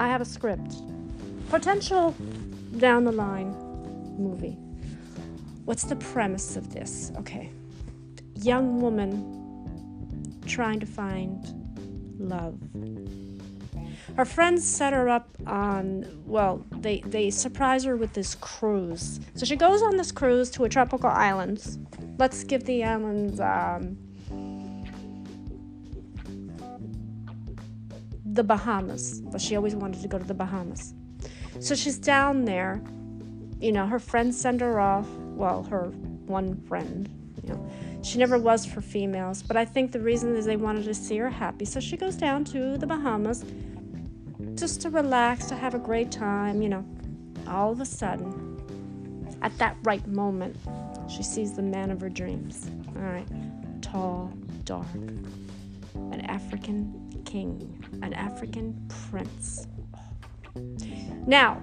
I have a script. Potential down the line movie. What's the premise of this? Okay. Young woman trying to find love. Her friends set her up on, well, they, they surprise her with this cruise. So she goes on this cruise to a tropical islands. Let's give the islands um, the Bahamas. But she always wanted to go to the Bahamas. So she's down there. You know, her friends send her off. Well, her one friend, you know. She never was for females, but I think the reason is they wanted to see her happy. So she goes down to the Bahamas just to relax, to have a great time, you know. All of a sudden, at that right moment, she sees the man of her dreams. All right, tall, dark, an African king, an African prince. Now,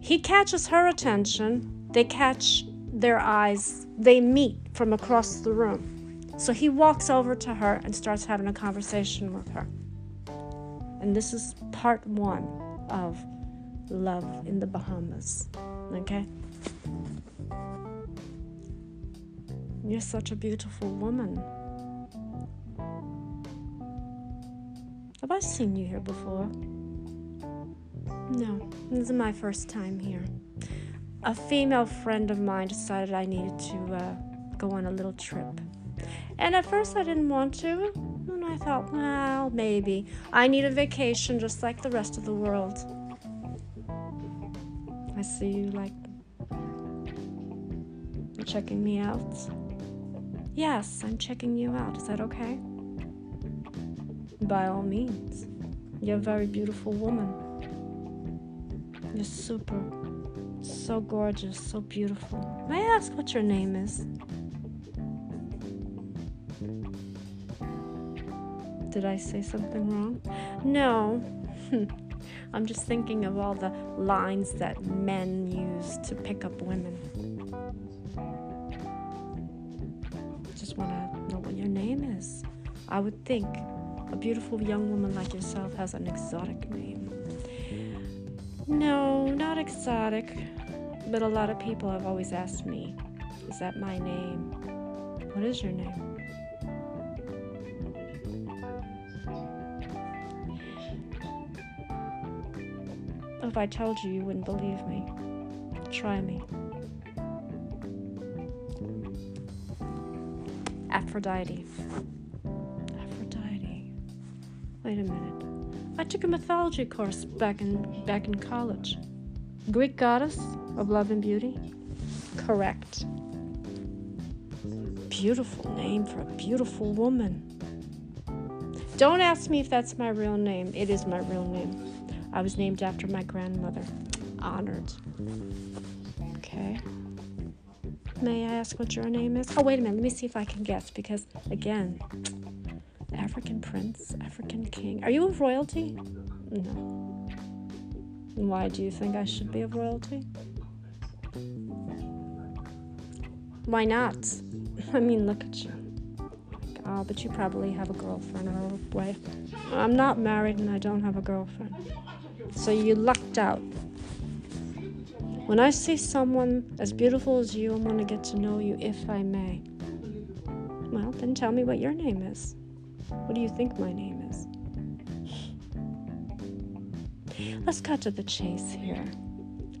he catches her attention. They catch their eyes. They meet from across the room. So he walks over to her and starts having a conversation with her. And this is part one of Love in the Bahamas. Okay? You're such a beautiful woman. Have I seen you here before? No, this is my first time here. A female friend of mine decided I needed to uh, go on a little trip. And at first I didn't want to, and I thought, well, maybe. I need a vacation just like the rest of the world. I see you like checking me out. Yes, I'm checking you out. Is that okay? By all means. You're a very beautiful woman. You're super, so gorgeous, so beautiful. May I ask what your name is? Did I say something wrong? No. I'm just thinking of all the lines that men use to pick up women. Just want to know what your name is. I would think a beautiful young woman like yourself has an exotic name. No, not exotic. But a lot of people have always asked me, is that my name? What is your name? If I told you, you wouldn't believe me. Try me. Aphrodite. Took a mythology course back in back in college. Greek goddess of love and beauty? Correct. Beautiful name for a beautiful woman. Don't ask me if that's my real name. It is my real name. I was named after my grandmother. Honored. Okay. May I ask what your name is? Oh, wait a minute. Let me see if I can guess because, again, African prince, African king. Are you of royalty? No. Why do you think I should be of royalty? Why not? I mean, look at you. Oh, but you probably have a girlfriend or a wife. I'm not married and I don't have a girlfriend. So you lucked out. When I see someone as beautiful as you, I want to get to know you if I may. Well, then tell me what your name is. What do you think my name is? Let's cut to the chase here.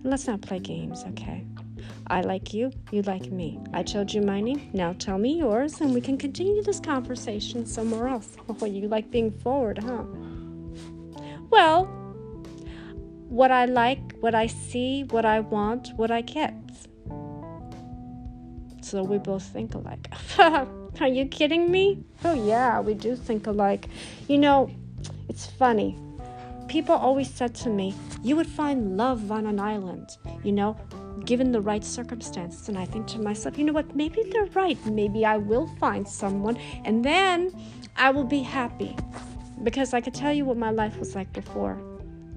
Let's not play games, okay? I like you, you like me. I told you my name, now tell me yours, and we can continue this conversation somewhere else. Oh, you like being forward, huh? Well, what I like, what I see, what I want, what I get. So we both think alike. Are you kidding me? Oh, yeah, we do think alike. You know, it's funny. People always said to me, you would find love on an island, you know, given the right circumstances. And I think to myself, you know what? Maybe they're right. Maybe I will find someone, and then I will be happy. Because I could tell you what my life was like before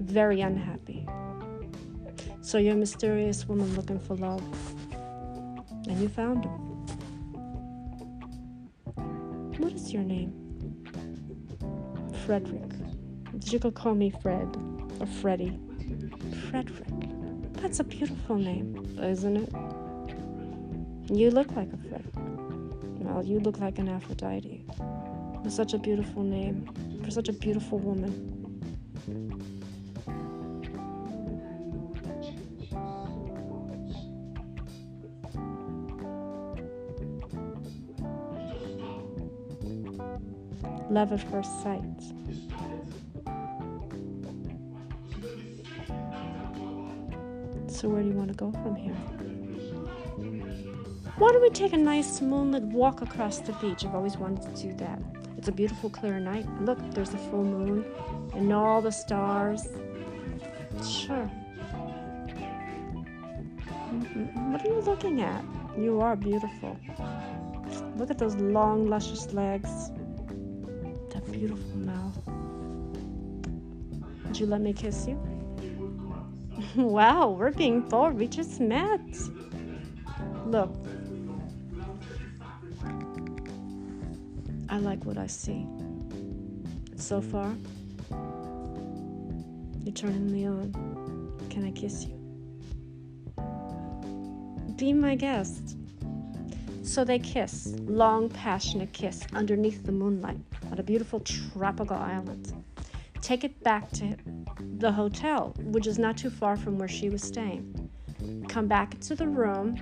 very unhappy. So you're a mysterious woman looking for love, and you found him. What is your name? Frederick. Did You call me Fred. or Freddie. Frederick. That's a beautiful name, isn't it? You look like a Frederick. Well, you look like an Aphrodite. It's such a beautiful name for such a beautiful woman. Love at first sight. So, where do you want to go from here? Why don't we take a nice moonlit walk across the beach? I've always wanted to do that. It's a beautiful, clear night. Look, there's a full moon and all the stars. Sure. What are you looking at? You are beautiful. Look at those long, luscious legs. Would you let me kiss you? wow, we're being bored. We just met. Look. I like what I see. So far, you're turning me on. Can I kiss you? Be my guest. So they kiss, long, passionate kiss underneath the moonlight on a beautiful tropical island. Take it back to the hotel, which is not too far from where she was staying. Come back into the room.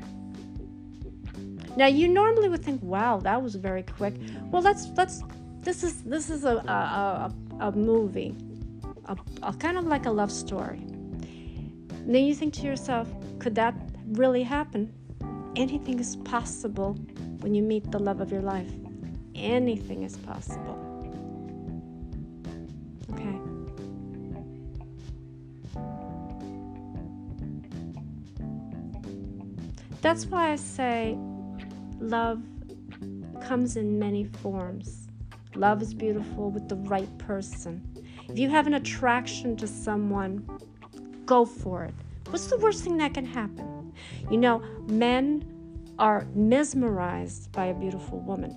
Now you normally would think, "Wow, that was very quick." Well, let's let's. This is this is a a, a, a movie, a, a kind of like a love story. Then you think to yourself, "Could that really happen?" Anything is possible when you meet the love of your life. Anything is possible. That's why I say love comes in many forms. Love is beautiful with the right person. If you have an attraction to someone, go for it. What's the worst thing that can happen? You know, men are mesmerized by a beautiful woman.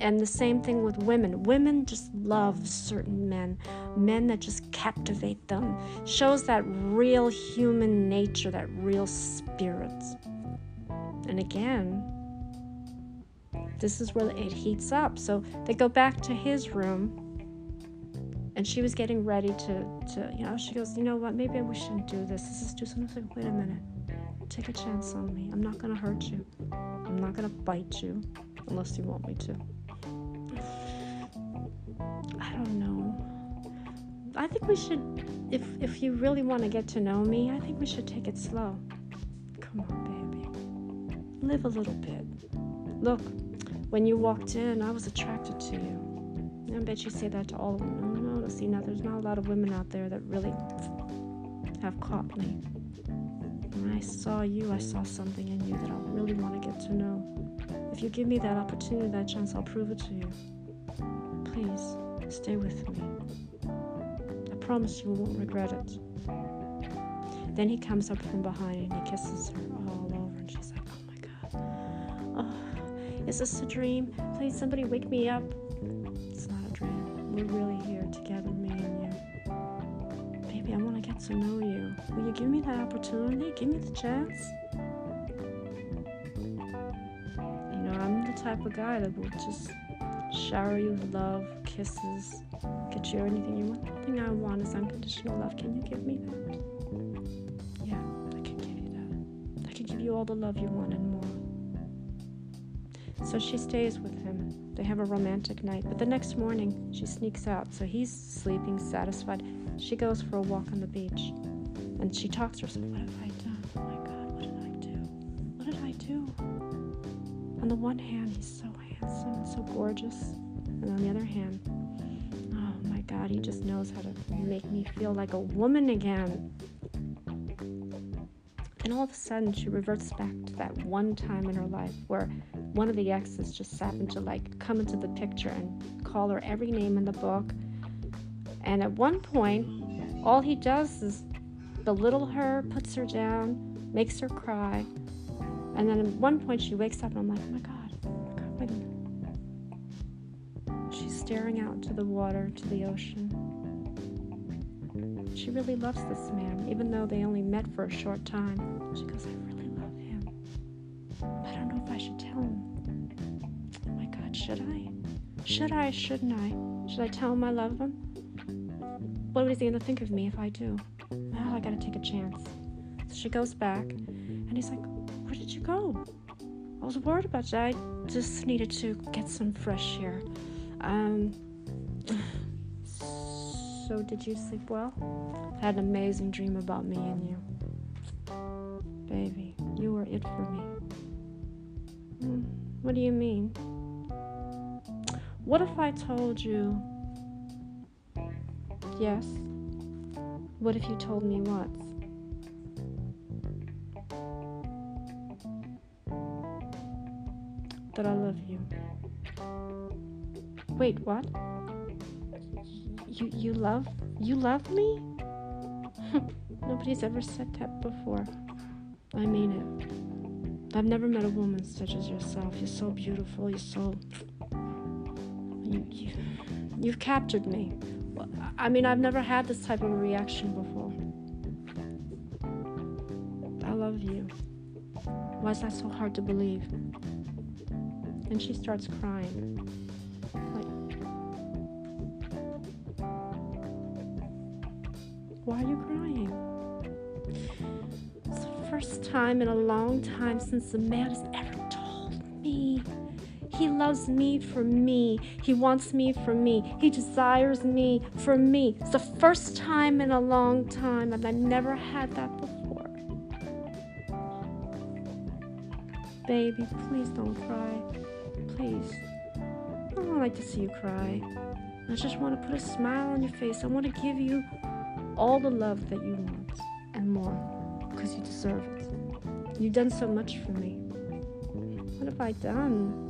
And the same thing with women. Women just love certain men, men that just captivate them. Shows that real human nature, that real spirit. And again, this is where it heats up. So they go back to his room and she was getting ready to, to you know, she goes, you know what, maybe we shouldn't do this. This is too something. Like, wait a minute. Take a chance on me. I'm not going to hurt you. I'm not going to bite you unless you want me to. I don't know. I think we should, if, if you really want to get to know me, I think we should take it slow. Come on, baby. Live a little bit. Look, when you walked in, I was attracted to you. I bet you say that to all of them. No, no, see, now there's not a lot of women out there that really have caught me. When I saw you, I saw something in you that I really want to get to know. If you give me that opportunity, that chance, I'll prove it to you. Please, stay with me. I promise you won't regret it. Then he comes up from behind and he kisses her all is this a dream? Please, somebody wake me up. It's not a dream. We're really here together, me and you. Baby, I want to get to know you. Will you give me that opportunity? Give me the chance? You know, I'm the type of guy that will just shower you with love, kisses, get you anything you want. The thing I want is unconditional love. Can you give me that? Yeah, I can give you that. I can give you all the love you want and more. So she stays with him. They have a romantic night. But the next morning, she sneaks out. So he's sleeping, satisfied. She goes for a walk on the beach. And she talks to herself, What have I done? Oh my God, what did I do? What did I do? On the one hand, he's so handsome and so gorgeous. And on the other hand, oh my God, he just knows how to make me feel like a woman again. And all of a sudden, she reverts back to that one time in her life where one of the exes just happened to like come into the picture and call her every name in the book. And at one point, all he does is belittle her, puts her down, makes her cry. And then at one point, she wakes up and I'm like, oh my God, oh my God, a minute. She's staring out into the water, to the ocean. she really loves this man, even though they only met for a short time. She goes, I really love him. I don't know if I should tell him. Should I? Should I? Shouldn't I? Should I tell him I love him? What is he gonna think of me if I do? Well, I gotta take a chance. So she goes back, and he's like, Where did you go? I was worried about you. I just needed to get some fresh air. Um, so, did you sleep well? I had an amazing dream about me and you. Baby, you were it for me. Hmm, what do you mean? What if I told you yes? What if you told me what? That I love you. Wait, what? You you love you love me? Nobody's ever said that before. I mean it. I've never met a woman such as yourself. You're so beautiful. You're so you, you you've captured me. I mean, I've never had this type of reaction before. I love you. Why is that so hard to believe? And she starts crying. Like, why are you crying? It's the first time in a long time since the man has he loves me for me. He wants me for me. He desires me for me. It's the first time in a long time, and I've never had that before. Baby, please don't cry. Please. I don't like to see you cry. I just want to put a smile on your face. I want to give you all the love that you want and more because you deserve it. You've done so much for me. What have I done?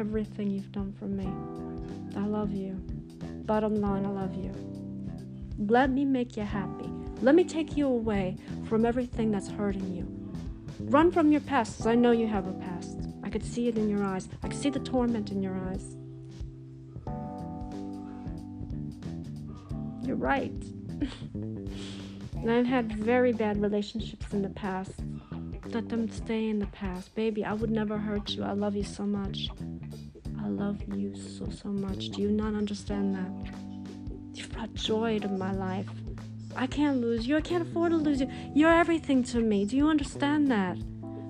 Everything you've done for me. I love you. Bottom line, I love you. Let me make you happy. Let me take you away from everything that's hurting you. Run from your past, I know you have a past. I could see it in your eyes. I could see the torment in your eyes. You're right. and I've had very bad relationships in the past. Let them stay in the past. Baby, I would never hurt you. I love you so much. I love you so, so much. Do you not understand that? You've brought joy to my life. I can't lose you. I can't afford to lose you. You're everything to me. Do you understand that?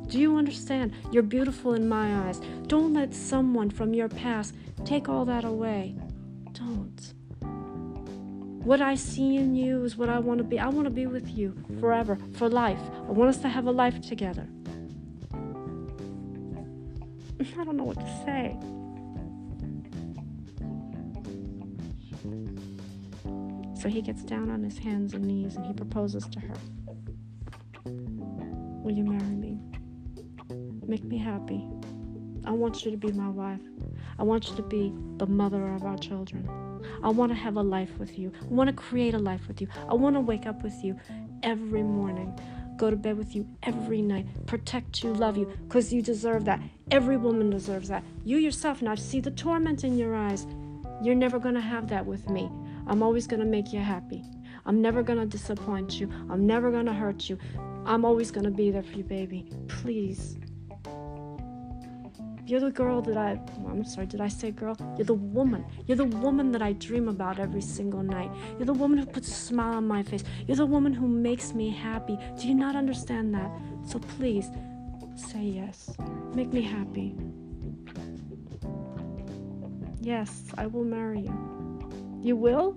Do you understand? You're beautiful in my eyes. Don't let someone from your past take all that away. Don't. What I see in you is what I want to be. I want to be with you forever, for life. I want us to have a life together. I don't know what to say. So he gets down on his hands and knees and he proposes to her. Will you marry me? Make me happy. I want you to be my wife. I want you to be the mother of our children. I want to have a life with you. I want to create a life with you. I want to wake up with you every morning, go to bed with you every night, protect you, love you, because you deserve that. Every woman deserves that. You yourself, now see the torment in your eyes. You're never going to have that with me. I'm always going to make you happy. I'm never going to disappoint you. I'm never going to hurt you. I'm always going to be there for you, baby. Please. You're the girl that I, I'm sorry, did I say girl? You're the woman. You're the woman that I dream about every single night. You're the woman who puts a smile on my face. You're the woman who makes me happy. Do you not understand that? So please, say yes. Make me happy. Yes, I will marry you. You will?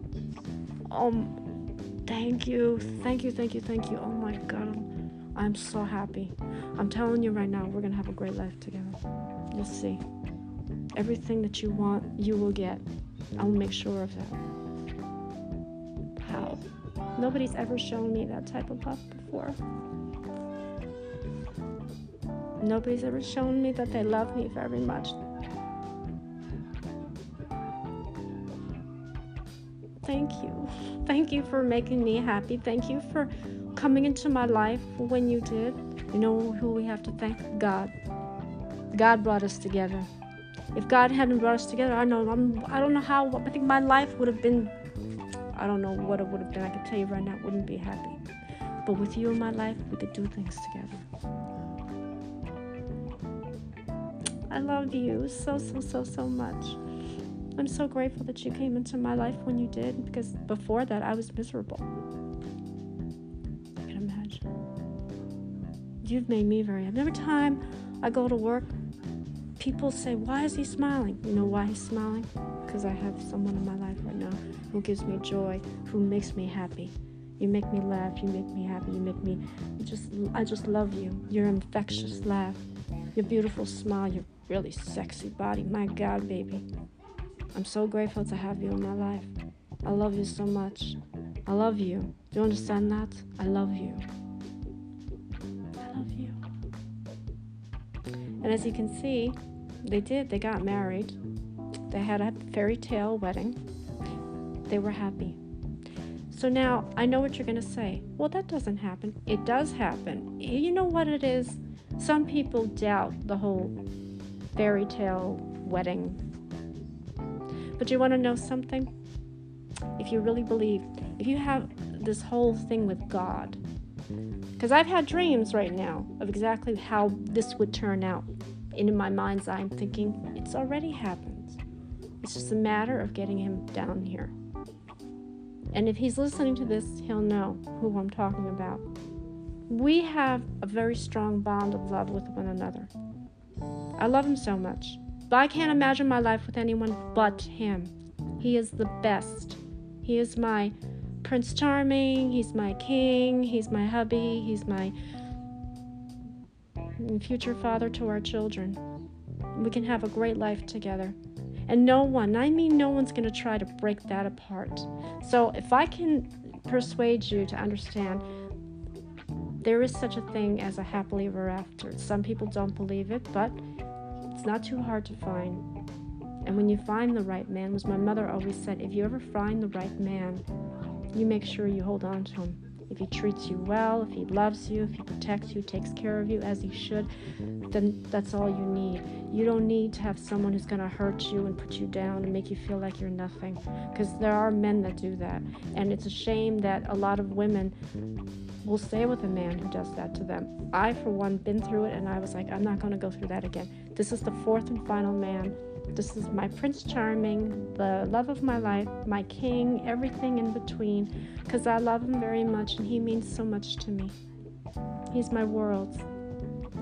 Um, thank you. Thank you, thank you, thank you. Oh my God, I'm, so happy. I'm telling you right now, we're gonna have a great life together. You'll see. Everything that you want, you will get. I'll make sure of that. Wow. Nobody's ever shown me that type of love before. Nobody's ever shown me that they love me very much. Thank you. Thank you for making me happy. Thank you for coming into my life when you did. You know who we have to thank? God. God brought us together. if God hadn't brought us together, I know I'm, I don't know how. I think my life would have been. I don't know what it would have been. I can tell you right now, I wouldn't be happy. But with you in my life, we could do things together. I love you so, so, so, so much. I'm so grateful that you came into my life when you did because before that I was miserable. I can imagine. You've made me very happy. Every time I go to work, people say, Why is he smiling? You know why he's smiling? Because I have someone in my life right now who gives me joy, who makes me happy. You make me laugh, you make me happy, you make me you just I just love you. Your infectious laugh, your beautiful smile, your really sexy body. My God, baby. I'm so grateful to have you in my life. I love you so much. I love you. Do you understand that? I love you. I love you. And as you can see, they did. They got married. They had a fairy tale wedding. They were happy. So now I know what you're going to say. Well, that doesn't happen. It does happen. You know what it is? Some people doubt the whole fairy tale wedding but you want to know something? If you really believe, if you have this whole thing with God, because I've had dreams right now of exactly how this would turn out. And in my mind's eye, I'm thinking, it's already happened. It's just a matter of getting him down here. And if he's listening to this, he'll know who I'm talking about. We have a very strong bond of love with one another. I love him so much. I can't imagine my life with anyone but him. He is the best. He is my Prince Charming, he's my king, he's my hubby, he's my future father to our children. We can have a great life together. And no one, I mean, no one's going to try to break that apart. So if I can persuade you to understand, there is such a thing as a happily ever after. Some people don't believe it, but it's not too hard to find. And when you find the right man, as my mother always said, if you ever find the right man, you make sure you hold on to him. If he treats you well, if he loves you, if he protects you, takes care of you as he should, then that's all you need. You don't need to have someone who's going to hurt you and put you down and make you feel like you're nothing. Because there are men that do that. And it's a shame that a lot of women will stay with a man who does that to them. I, for one, been through it and I was like, I'm not going to go through that again. This is the fourth and final man. This is my Prince Charming, the love of my life, my king, everything in between, because I love him very much and he means so much to me. He's my world.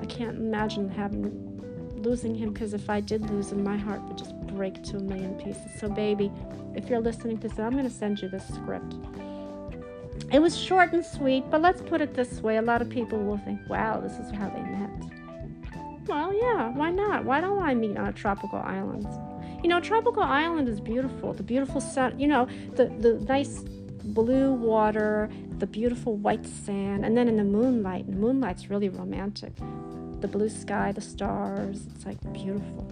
I can't imagine having losing him because if I did lose him, my heart would just break to a million pieces. So, baby, if you're listening to this, I'm going to send you this script. It was short and sweet, but let's put it this way a lot of people will think, wow, this is how they met. Well, yeah, why not? Why don't I meet on a tropical island? You know, tropical island is beautiful. The beautiful sun, you know, the, the nice blue water, the beautiful white sand, and then in the moonlight, the moonlight's really romantic. The blue sky, the stars, it's like beautiful.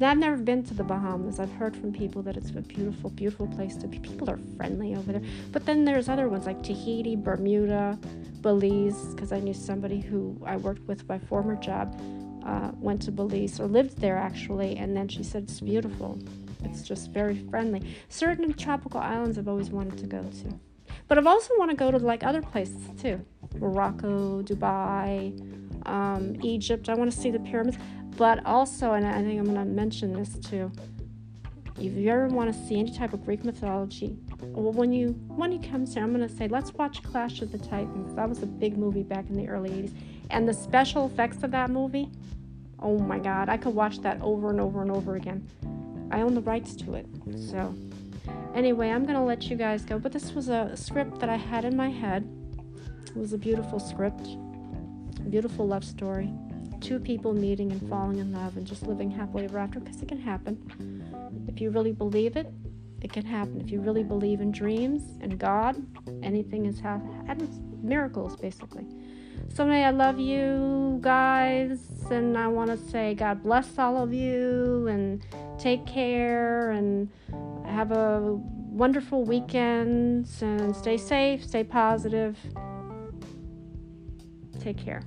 I've never been to the Bahamas. I've heard from people that it's a beautiful, beautiful place to be. People are friendly over there. But then there's other ones like Tahiti, Bermuda, Belize, because I knew somebody who I worked with my former job uh, went to Belize or lived there actually, and then she said it's beautiful. It's just very friendly. Certain tropical islands I've always wanted to go to. But I've also want to go to like other places too. Morocco, Dubai, um, Egypt. I want to see the pyramids. But also, and I think I'm going to mention this too, if you ever want to see any type of Greek mythology, well, when you when he comes here, I'm to say let's watch Clash of the Titans. That was a big movie back in the early 80s, and the special effects of that movie, oh my God, I could watch that over and over and over again. I own the rights to it, so anyway, I'm to let you guys go. But this was a script that I had in my head. It was a beautiful script, beautiful love story two people meeting and falling in love and just living happily ever after because it can happen. If you really believe it, it can happen. If you really believe in dreams and God, anything is happens. Miracles, basically. So, I love you guys, and I want to say God bless all of you, and take care, and have a wonderful weekend, and stay safe, stay positive. Take care.